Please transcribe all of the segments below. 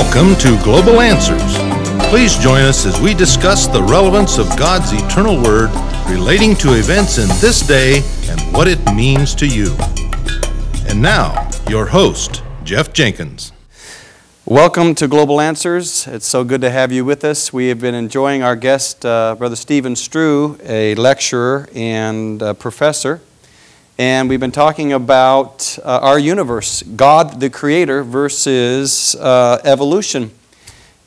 Welcome to Global Answers. Please join us as we discuss the relevance of God's eternal word relating to events in this day and what it means to you. And now, your host, Jeff Jenkins. Welcome to Global Answers. It's so good to have you with us. We have been enjoying our guest, uh, Brother Stephen Strew, a lecturer and uh, professor. And we've been talking about uh, our universe, God the Creator versus uh, evolution.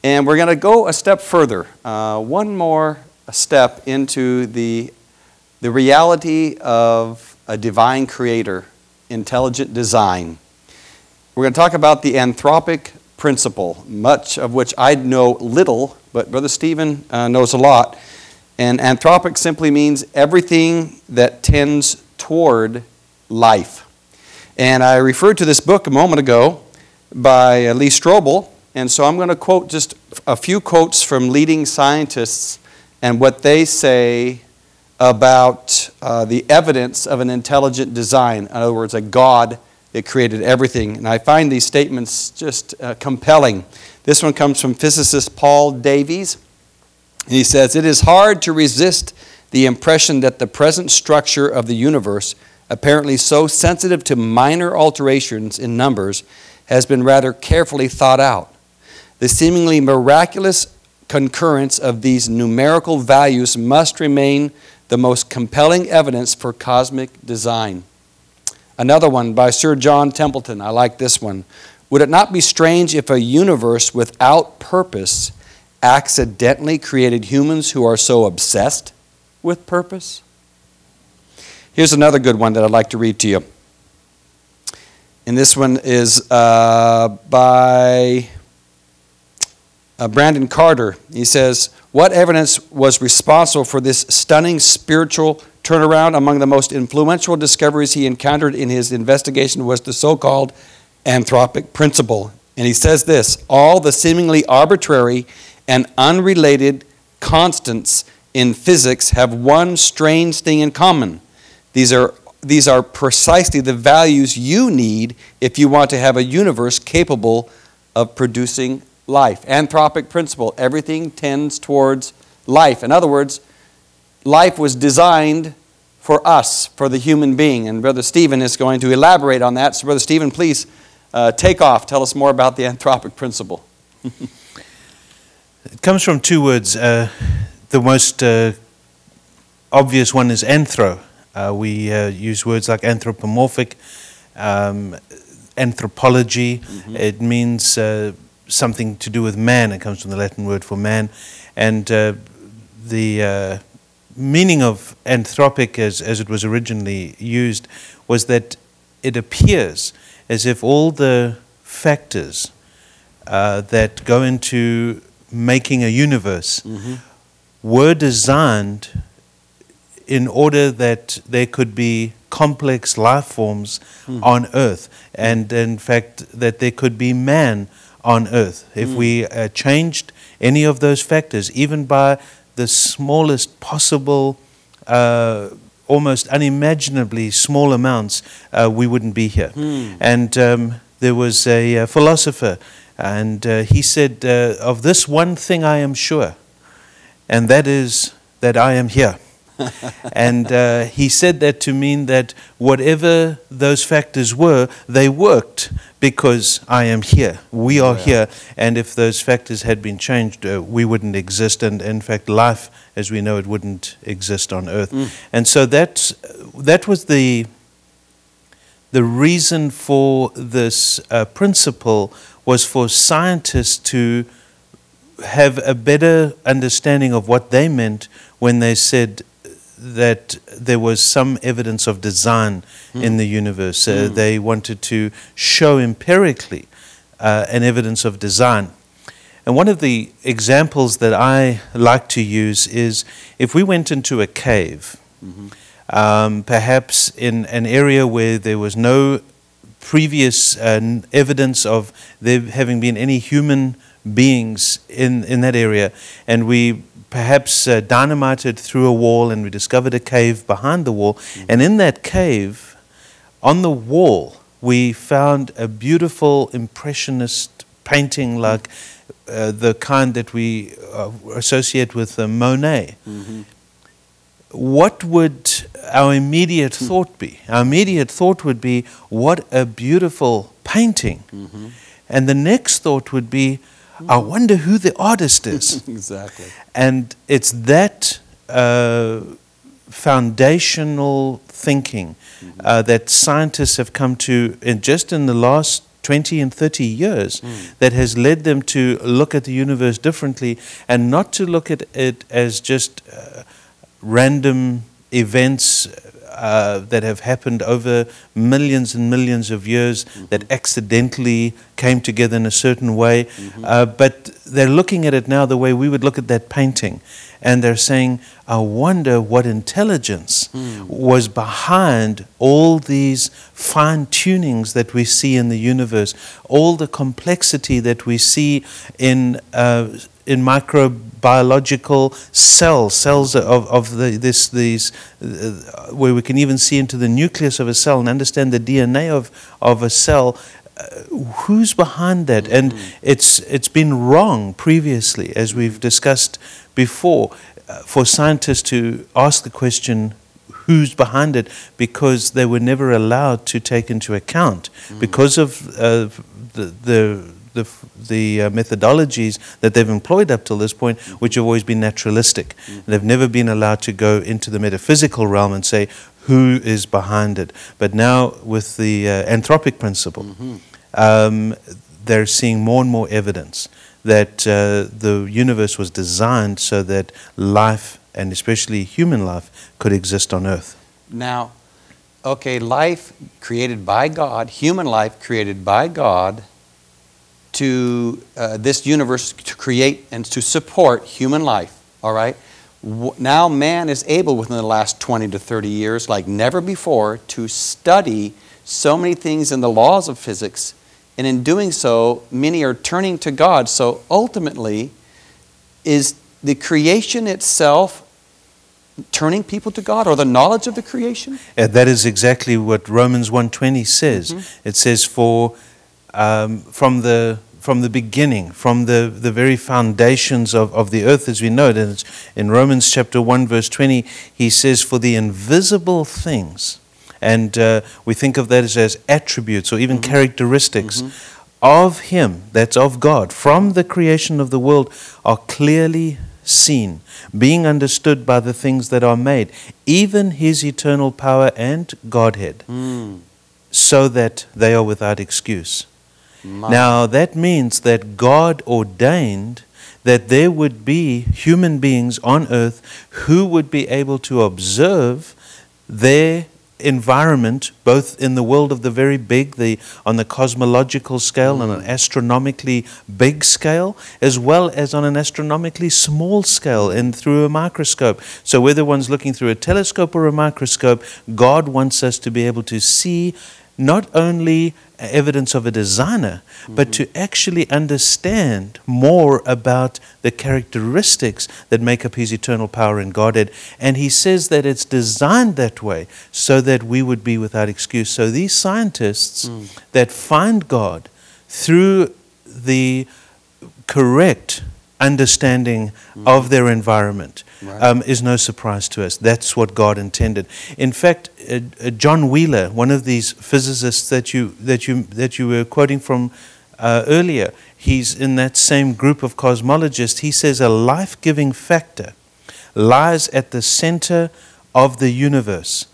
And we're going to go a step further, uh, one more step into the, the reality of a divine creator, intelligent design. We're going to talk about the anthropic principle, much of which I know little, but Brother Stephen uh, knows a lot. And anthropic simply means everything that tends toward life. And I referred to this book a moment ago by Lee Strobel, and so I'm going to quote just a few quotes from leading scientists and what they say about uh, the evidence of an intelligent design. In other words, a God that created everything. And I find these statements just uh, compelling. This one comes from physicist Paul Davies. And he says, It is hard to resist the impression that the present structure of the universe, apparently so sensitive to minor alterations in numbers, has been rather carefully thought out. The seemingly miraculous concurrence of these numerical values must remain the most compelling evidence for cosmic design. Another one by Sir John Templeton. I like this one. Would it not be strange if a universe without purpose accidentally created humans who are so obsessed with purpose? Here's another good one that I'd like to read to you. And this one is uh, by uh, Brandon Carter. He says, What evidence was responsible for this stunning spiritual turnaround? Among the most influential discoveries he encountered in his investigation was the so called anthropic principle. And he says this all the seemingly arbitrary and unrelated constants in physics have one strange thing in common. These are, these are precisely the values you need if you want to have a universe capable of producing life. Anthropic principle everything tends towards life. In other words, life was designed for us, for the human being. And Brother Stephen is going to elaborate on that. So, Brother Stephen, please uh, take off. Tell us more about the anthropic principle. it comes from two words. Uh, the most uh, obvious one is anthro. Uh, we uh, use words like anthropomorphic, um, anthropology. Mm-hmm. It means uh, something to do with man. It comes from the Latin word for man. And the meaning of anthropic, as, as it was originally used, was that it appears as if all the factors uh, that go into making a universe mm-hmm. were designed in order that there could be complex life forms mm. on earth, and in fact, that there could be man on earth. If mm. we uh, changed any of those factors, even by the smallest possible, uh, almost unimaginably small amounts, uh, we wouldn't be here. Hmm. And um, there was a, a, philosopher, and uh, he said, uh, Of this one thing I am sure, and that is that I am here. and uh, he said that to mean that whatever those factors were, they worked because I am here. We are yeah. here. And if those factors had been changed, uh, we wouldn't exist. And in fact, life as we know it wouldn't exist on earth. Mm. And so that, that was the, the reason for this uh, principle was for scientists to have a better understanding of what they meant when they said that there was some evidence of design mm. in the universe. Uh, mm. They wanted to show empirically uh, an evidence of design. And one of the examples that I like to use is if we went into a cave, mm-hmm. um, perhaps in an area where there was no previous uh, evidence of there having been any human beings in, in that area, and we perhaps uh, dynamited through a wall and we discovered a cave behind the wall. Mm-hmm. And in that cave, on the wall, we found a beautiful impressionist painting like uh, the kind that we uh, associate with uh, Monet, what would our immediate thought be? Our immediate thought would be, what a beautiful painting. And the next thought would be, I wonder who the artist is. exactly. And it's that uh, foundational thinking uh, that scientists have come to in just in the last 20 and 30 years that has led them to look at the universe differently and not to look at it as just uh, random events uh, that have happened over millions and millions of years that accidentally came together in a certain way. Uh, but they're looking at it now the way we would look at that painting. And they're saying, I wonder what intelligence was behind all these fine tunings that we see in the universe, all the complexity that we see in, uh, in microbiological cells, cells of, of the, this, these, uh, where we can even see into the nucleus of a cell and understand the DNA of, of a cell. Uh, who's behind that? And it's, it's been wrong previously, as we've discussed before, uh, for scientists to ask the question, who's behind it because they were never allowed to take into account because of uh, the, the, the, the uh, methodologies that they've employed up till this point, which have always been naturalistic. They've never been allowed to go into the metaphysical realm and say who is behind it. But now, with the uh, anthropic principle, um, they're seeing more and more evidence that uh, the universe was designed so that life, and especially human life, could exist on Earth. Now, okay, life created by God, human life created by God to uh, this universe to create and to support human life, all right? Now man is able within the last 20 to 30 years, like never before, to study so many things in the laws of physics. And in doing so, many are turning to God. So ultimately, is the creation itself turning people to God or the knowledge of the creation? Uh, that is exactly what Romans 1:20 says. Mm-hmm. It says, "For um, from the from the beginning, from the, the very foundations of, of the earth as we know it, and it's in Romans chapter 1, verse 20, he says, For the invisible things, and uh, we think of that as, as attributes or even characteristics of him, that's of God, from the creation of the world, are clearly seen, being understood by the things that are made, even his eternal power and Godhead, so that they are without excuse. My- Now, that means that God ordained that there would be human beings on earth who would be able to observe their environment, both in the world of the very big, the, on the cosmological scale, on an mm. astronomically big scale, as well as on an astronomically small scale and through a microscope. So, whether one's looking through a telescope or a microscope, God wants us to be able to see not only uh, evidence of a designer, but to mm-hmm. actually understand more about the characteristics that make up his eternal power and Godhead. And he says that it's designed that way so that we would be without excuse. So these scientists mm. that find God through the correct understanding of their environment Right. um, is no surprise to us. That's what God intended. In fact, uh, uh, John Wheeler, one of these physicists that you that you that you were quoting from uh, earlier, he's in that same group of cosmologists. He says a life-giving factor lies at the center of the universe.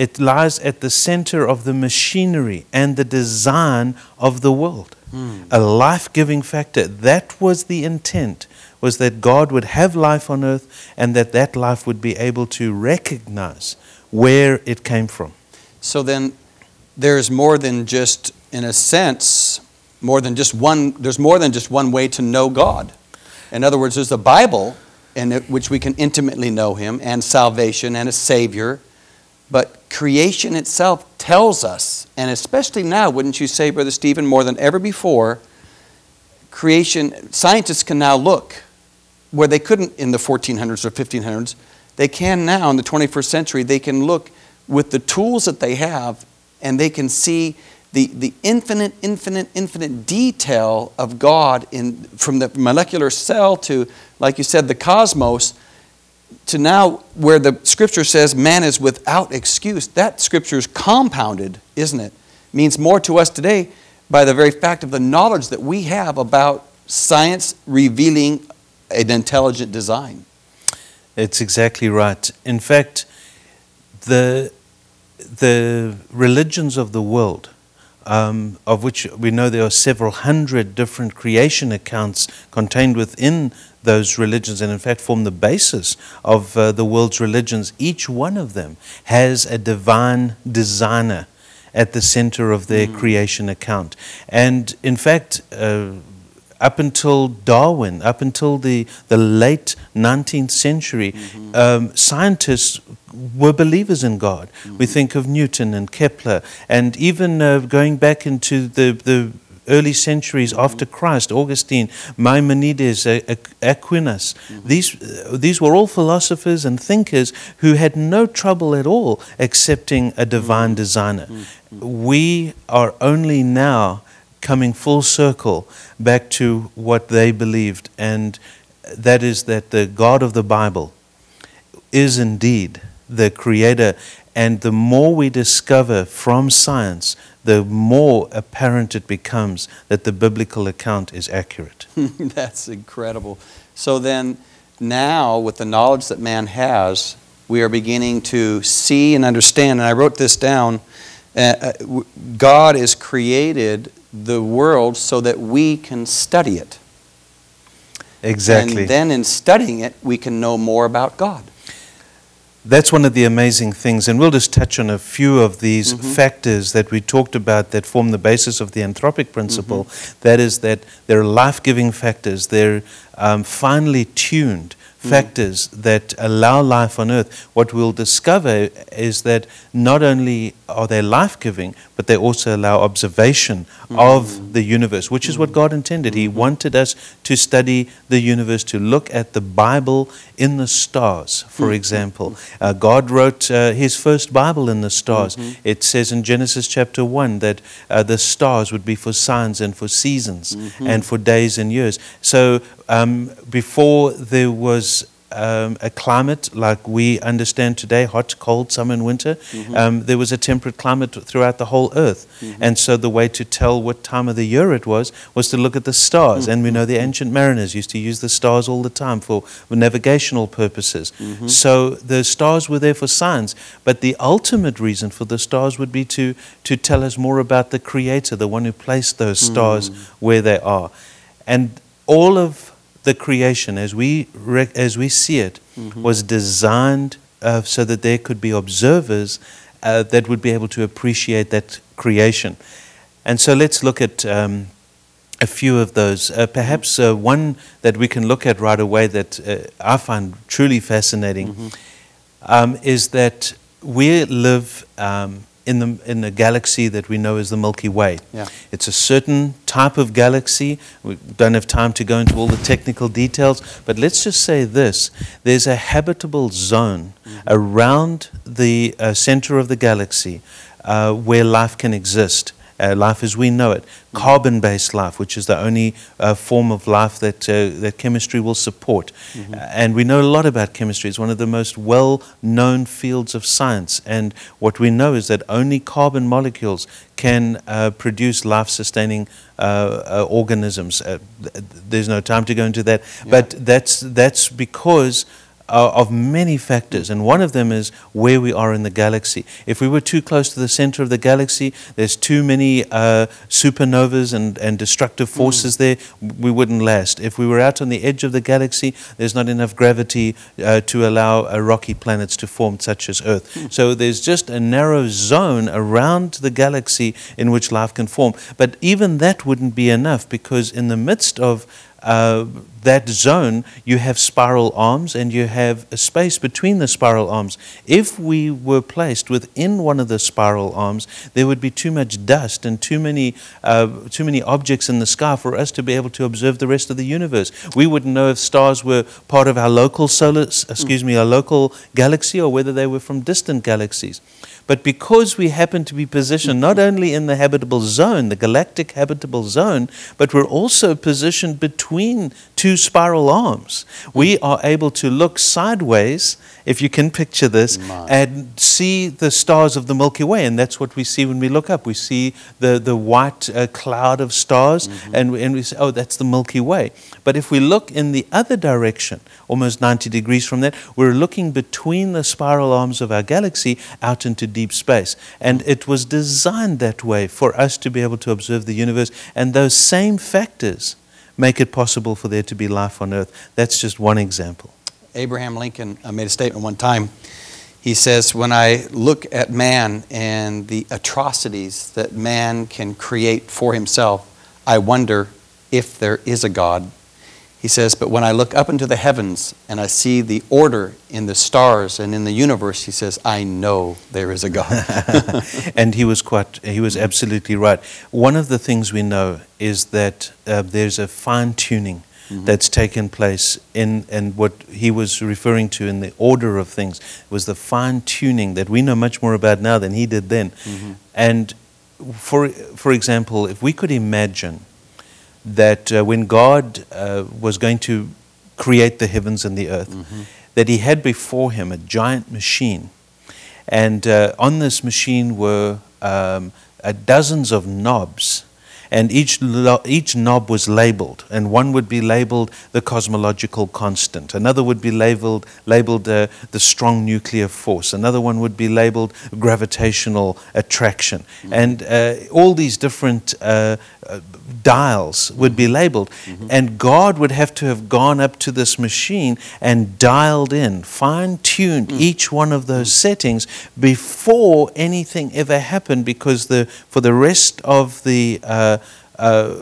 It lies at the center of the machinery and the design of the world. Hmm. A life-giving factor. That was the intent was that God would have life on earth and that that life would be able to recognize where it came from. So then there's more than just, in a sense, more than just one, there's more than just one way to know God. In other words, there's the Bible, in which we can intimately know Him, and salvation and a Savior. But creation itself tells us, and especially now, wouldn't you say, Brother Stephen, more than ever before, creation, scientists can now look where they couldn't in the 1400s or 1500s. They can now in the 21st century, they can look with the tools that they have and they can see the, the infinite, infinite, infinite detail of God in, from the molecular cell to, like you said, the cosmos, to now where the scripture says man is without excuse. That scripture is compounded, isn't it? Means more to us today by the very fact of the knowledge that we have about science revealing an intelligent design. It's exactly right. In fact, the, the religions of the world, um, of which we know there are several hundred different creation accounts contained within those religions, and in fact form the basis of uh, the world's religions, each one of them has a divine designer at the center of their creation account. And in fact, uh, up until Darwin, up until the, the late 19th century, um, scientists were believers in God. We think of Newton and Kepler, and even uh, going back into the, the early centuries after Christ, Augustine, Maimonides, Aquinas, these, uh, these were all philosophers and thinkers who had no trouble at all accepting a divine designer. We are only now coming full circle back to what they believed, and that is that the God of the Bible is indeed the creator. And the more we discover from science, the more apparent it becomes that the biblical account is accurate. That's incredible. So then, now with the knowledge that man has, we are beginning to see and understand. And I wrote this down uh, uh, God is created the world so that we can study it. Exactly. And then in studying it, we can know more about God. That's one of the amazing things, and we'll just touch on a few of these Mhm. factors that we talked about that form the basis of the anthropic principle. Mm-hmm. That is, that they're life giving factors, they're um, finely tuned Mm. factors that allow life on earth. What we'll discover is that not only are they life giving, but they also allow observation Mm. of the universe, which is what God intended. He wanted us to study the universe, to look at the Bible in the stars, for example. Uh, God wrote uh, his first Bible in the stars. It says in Genesis chapter 1 that uh, the stars would be for signs and for seasons and for days and years. So um, before there was um, a climate like we understand today hot, cold, summer, and winter. Um, there was a temperate climate throughout the whole earth. And so the way to tell what time of the year it was was to look at the stars. And we know the ancient mariners used to use the stars all the time for navigational purposes. So the stars were there for signs. But the ultimate reason for the stars would be to, to tell us more about the Creator, the one who placed those stars where they are. And all of the creation, as we, rec- as we see it, was designed uh, so that there could be observers uh, that would be able to appreciate that creation. And so let's look at um, a few of those. Uh, perhaps uh, one that we can look at right away that uh, I find truly fascinating um, is that we live um, in, the, in a galaxy that we know as the Milky Way. Yeah. It's a certain type of galaxy. We don't have time to go into all the technical details, but let's just say this there's a habitable zone around the uh, center of the galaxy uh, where life can exist. Uh, life as we know it, carbon based life, which is the only uh, form of life that, uh, that chemistry will support. Uh, and we know a lot about chemistry. It's one of the most well known fields of science. And what we know is that only carbon molecules can uh, produce life sustaining uh, uh, organisms. Uh, th- th- there's no time to go into that. But that's, that's because uh, of many factors, and one of them is where we are in the galaxy. If we were too close to the center of the galaxy, there's too many uh, supernovas and, and destructive forces there, we wouldn't last. If we were out on the edge of the galaxy, there's not enough gravity uh, to allow uh, rocky planets to form, such as Earth. So there's just a narrow zone around the galaxy in which life can form. But even that wouldn't be enough because in the midst of uh, that zone, you have spiral arms and you have a space between the spiral arms. If we were placed within one of the spiral arms, there would be too much dust and too many, uh, too many objects in the sky for us to be able to observe the rest of the universe. We wouldn't know if stars were part of our local solar, excuse me, our local galaxy or whether they were from distant galaxies. But because we happen to be positioned not only in the habitable zone, the galactic habitable zone, but we're also positioned between two spiral arms, we are able to look sideways, if you can picture this, My. and see the stars of the Milky Way. And that's what we see when we look up. We see the, the white uh, cloud of stars, and, and we say, oh, that's the Milky Way. But if we look in the other direction, almost 90 degrees from that, we're looking between the spiral arms of our galaxy out into deep space. And it was designed that way for us to be able to observe the universe. And those same factors make it possible for there to be life on Earth. That's just one example. Abraham Lincoln uh, made a statement one time. He says, When I look at man and the atrocities that man can create for himself, I wonder if there is a God. He says, But when I look up into the heavens and I see the order in the stars and in the universe, he says, I know there is a God. and he was quite he was absolutely right. One of the things we know is that uh, there's a fine tuning that's taken place in and what he was referring to in the order of things was the fine tuning that we know much more about now than he did then. And for for example if we could imagine that uh, when God uh, was going to create the heavens and the earth that he had before him a giant machine and uh, on this machine were um, uh, dozens of knobs. And each, lo- each knob was labeled, and one would be labeled the cosmological constant. Another would be labeled, labeled uh, the strong nuclear force. Another one would be labeled gravitational attraction. And uh, all these different uh, uh, dials would be labeled. And God would have to have gone up to this machine and dialed in, fine tuned each one of those settings before anything ever happened because the, for the rest of the, uh, uh,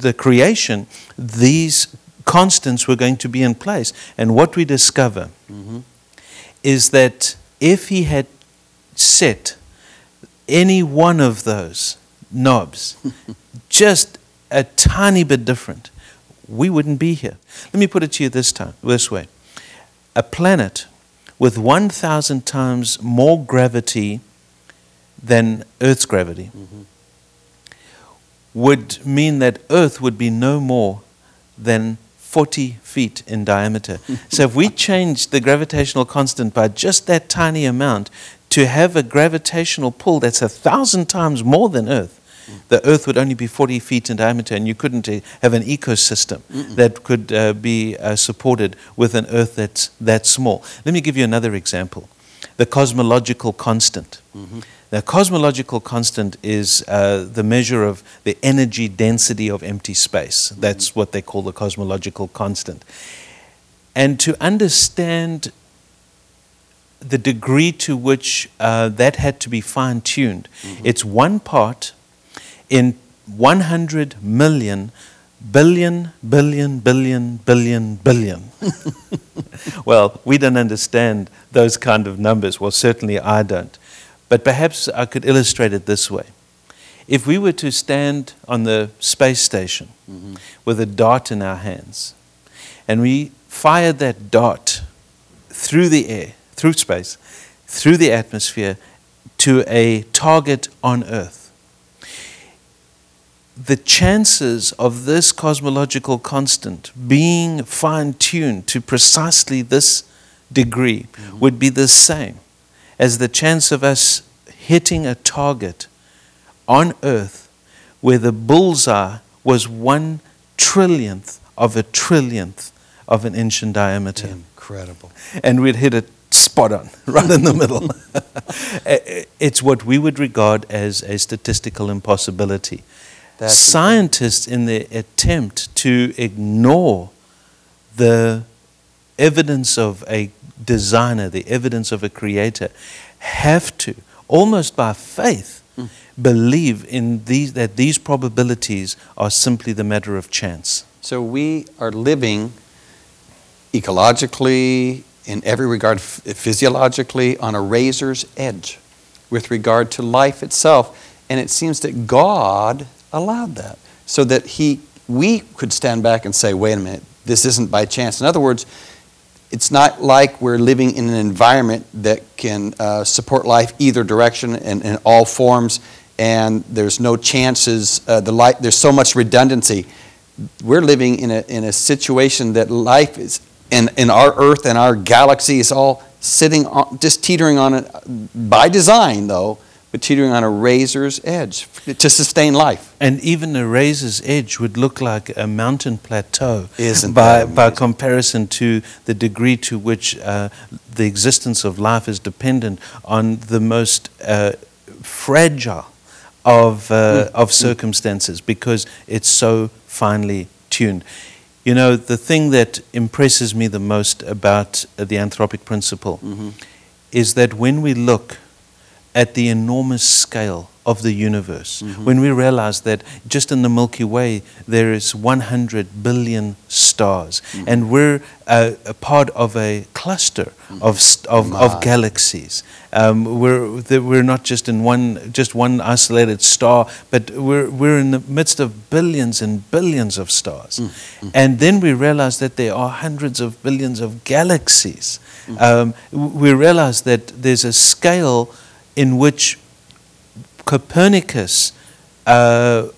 the creation, these constants were going to be in place. And what we discover is that if he had set any one of those knobs just a tiny bit different, we wouldn't be here. Let me put it to you this time, this way: a planet with 1,000 times more gravity than Earth's gravity would mean that Earth would be no more than 40 feet in diameter. so if we changed the gravitational constant by just that tiny amount to have a gravitational pull that's a thousand times more than Earth, the Earth would only be 40 feet in diameter, and you couldn't uh, have an ecosystem that could uh, be uh, supported with an Earth that's that small. Let me give you another example the cosmological constant. The cosmological constant is uh, the measure of the energy density of empty space. That's what they call the cosmological constant. And to understand the degree to which uh, that had to be fine tuned, it's one part in 100 million billion, billion, billion, billion, billion. well, we don't understand those kind of numbers. Well, certainly I don't. But perhaps I could illustrate it this way. If we were to stand on the space station mm-hmm. with a dart in our hands, and we fired that dart through the air, through space, through the atmosphere to a target on Earth, the chances of this cosmological constant being fine tuned to precisely this degree mm-hmm. would be the same as the chance of us hitting a target on Earth where the bullseye was one trillionth of a trillionth of an inch in diameter. Incredible. And we'd hit it spot on, right in the middle. it's what we would regard as a statistical impossibility. That's Scientists, in their attempt to ignore the evidence of a designer, the evidence of a creator, have to, almost by faith, hmm. believe in these, that these probabilities are simply the matter of chance. So we are living ecologically, in every regard, ph- physiologically, on a razor's edge with regard to life itself. And it seems that God allowed that so that he, we could stand back and say, wait a minute, this isn't by chance. In other words, it's not like we're living in an environment that can uh, support life either direction and in all forms, and there's no chances. Uh, the light, there's so much redundancy. We're living in a, in a situation that life is, in, in our Earth and our galaxy is all sitting on, just teetering on it by design, though, but teetering on a razor's edge to sustain life. And even a razor's edge would look like a mountain plateau Isn't by, by comparison to the degree to which uh, the existence of life is dependent on the most uh, fragile of, uh, of circumstances because it's so finely tuned. You know, the thing that impresses me the most about the anthropic principle is that when we look at the enormous scale of the universe, mm-hmm. when we realize that just in the Milky Way there is 100 billion stars, mm-hmm. and we're a, a part of a cluster mm. of, st- of, of galaxies. Um, we're, we're not just in one, just one isolated star, but we're, we're in the midst of billions and billions of stars. Mm, mm. And then we realize that there are hundreds of billions of galaxies. Um, we realize that there's a scale in which Copernicus uh,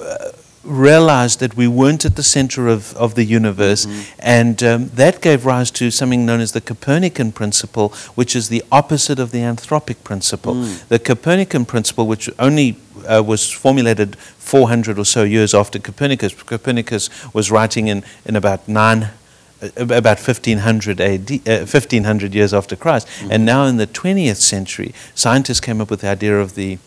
uh, realized that we weren't at the center of, of the universe, and um, that gave rise to something known as the Copernican principle, which is the opposite of the anthropic principle. The Copernican principle, which only uh, was formulated 400 or so years after Copernicus, Copernicus was writing in, in about nine uh, about 1500 AD, uh, 1500 years after Christ. And now in the 20th century, scientists came up with the idea of the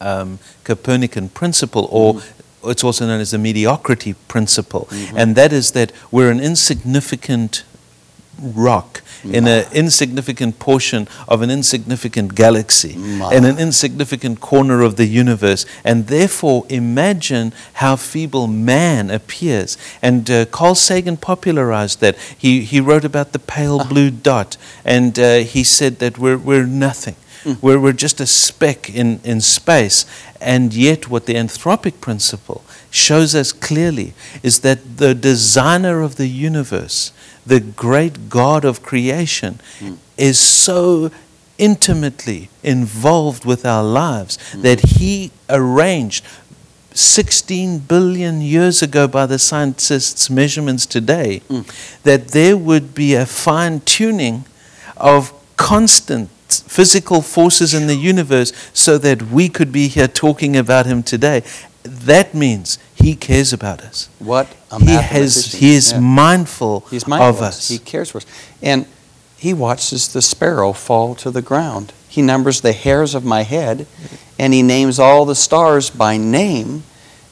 um, Copernican principle, or it's also known as the mediocrity principle. And that is that we're an insignificant rock in an insignificant portion of an insignificant galaxy in an insignificant corner of the universe. And therefore imagine how feeble man appears. And uh, Carl Sagan popularized that. He, he wrote about the pale blue dot. And uh, he said that we're, we're nothing. We're, we're just a speck in, in space. And yet what the anthropic principle shows us clearly is that the designer of the universe the great God of creation hmm. is so intimately involved with our lives hmm. that he arranged 16 billion years ago by the scientists' measurements today hmm. that there would be a fine tuning of constant physical forces in the universe so that we could be here talking about him today. That means he cares about us. What a He has he is Yeah. mindful, He's mindful of us. He cares for us. And he watches the sparrow fall to the ground. He numbers the hairs of my head, and he names all the stars by name.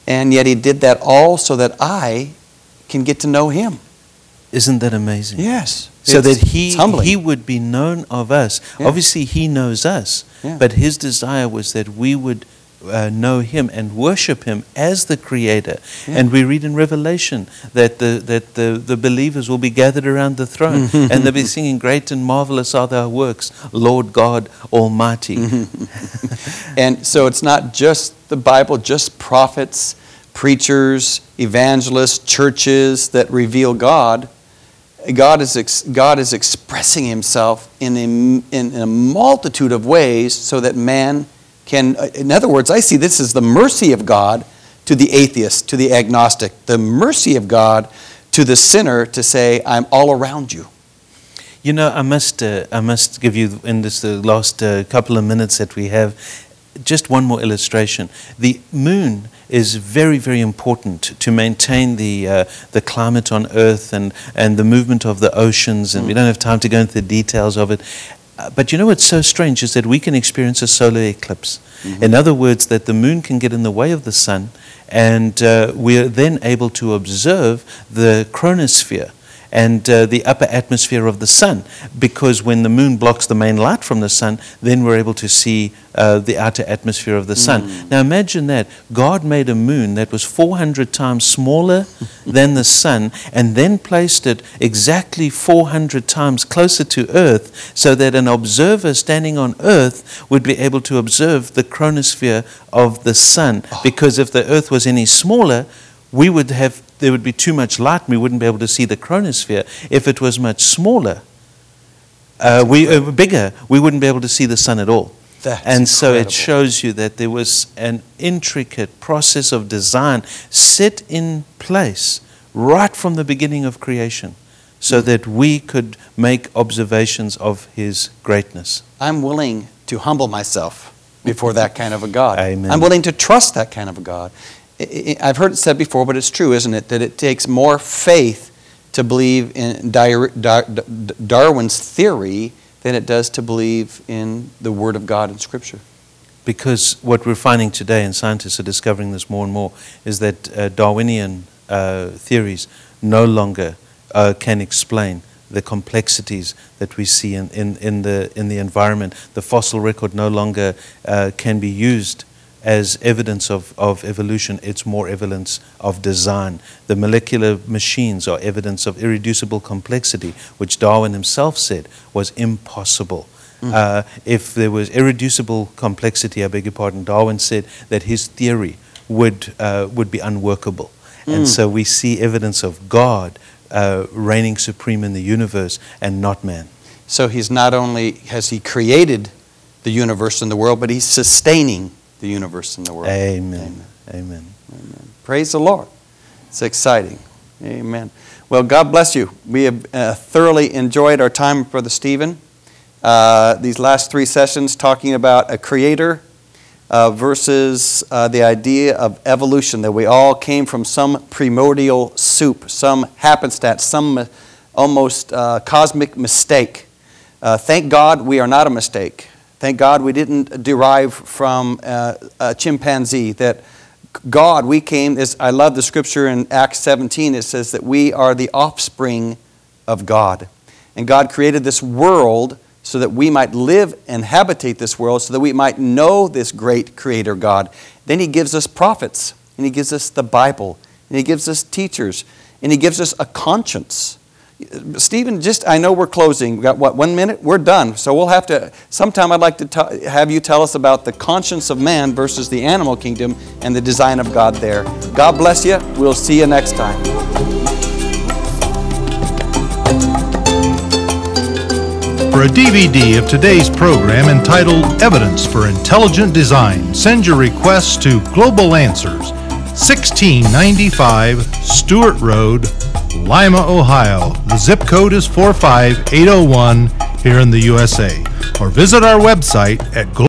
And yet he did that all so that I can get to know him. Isn't that amazing? Yes. So that he he would be known of us. Yeah. Obviously, he knows us, Yeah. but his desire was that we would uh, know him and worship him as the creator. Yeah. And we read in Revelation that the that the, the believers will be gathered around the throne hmm. and they'll be singing, "Great and marvelous are thy works, Lord God Almighty." Hmm. And so it's not just the Bible, just prophets, preachers, evangelists, churches that reveal God. God is, ex- God is expressing himself in a, in a multitude of ways so that man can, in other words, I see this as the mercy of God to the atheist, to the agnostic, the mercy of God to the sinner to say, I'm all around you. You know, I must, uh, I must give you, in this the last uh, couple of minutes that we have, just one more illustration. The moon is very, very important to maintain the, uh, the climate on Earth and, and the movement of the oceans, and we don't have time to go into the details of it. Uh, But you know what's so strange is that we can experience a solar eclipse. In other words, that the moon can get in the way of the sun, and uh, we are then able to observe the chromosphere. And uh, the upper atmosphere of the sun. Because when the moon blocks the main light from the sun, then we're able to see uh, the outer atmosphere of the sun. Now imagine that. God made a moon that was 400 times smaller than the sun and then placed it exactly 400 times closer to Earth so that an observer standing on Earth would be able to observe the chromosphere of the sun. Because if the Earth was any smaller, we would have there would be too much light and we wouldn't be able to see the chromosphere. If it was much smaller, uh, we uh, bigger, we wouldn't be able to see the sun at all. That's and so it shows you that there was an intricate process of design set in place right from the beginning of creation so that we could make observations of his greatness. I'm willing to humble myself before that kind of a God. Amen. I'm willing to trust that kind of a God. I've heard it said before, but it's true, isn't it? That it takes more faith to believe in Dar- Dar- Darwin's theory than it does to believe in the Word of God in Scripture. Because what we're finding today, and scientists are discovering this more and more, is that uh, Darwinian uh, theories no longer uh, can explain the complexities that we see in, in, in, the, in the environment. The fossil record no longer uh, can be used as evidence of, of evolution, it's more evidence of design. The molecular machines are evidence of irreducible complexity, which Darwin himself said was impossible. Uh, if there was irreducible complexity, I beg your pardon, Darwin said that his theory would, uh, would be unworkable. And so we see evidence of God uh, reigning supreme in the universe and not man. So he's not only has he created the universe and the world, but he's sustaining the universe and the world. Amen. Amen. Amen. Praise the Lord. It's exciting. Amen. Well, God bless you. We have uh, thoroughly enjoyed our time with Brother Stephen. Uh, these last three sessions talking about a creator uh, versus uh, the idea of evolution, that we all came from some primordial soup, some happenstance, some uh, almost uh, cosmic mistake. Uh, thank God we are not a mistake. Thank God we didn't derive from uh, a chimpanzee. That God, we came, as I love the scripture in Acts 17, it says that we are the offspring of God. And God created this world so that we might live and habitate this world, so that we might know this great Creator God. Then He gives us prophets, and He gives us the Bible, and He gives us teachers, and He gives us a conscience. Stephen, just I know we're closing. We got what one minute? We're done. So we'll have to. Sometime I'd like to t- have you tell us about the conscience of man versus the animal kingdom and the design of God there. God bless you. We'll see you next time. For a DVD of today's program entitled Evidence for Intelligent Design, send your request to Global Answers, 1695 Stewart Road, Lima, Ohio. The zip code is 45801 here in the USA. Or visit our website at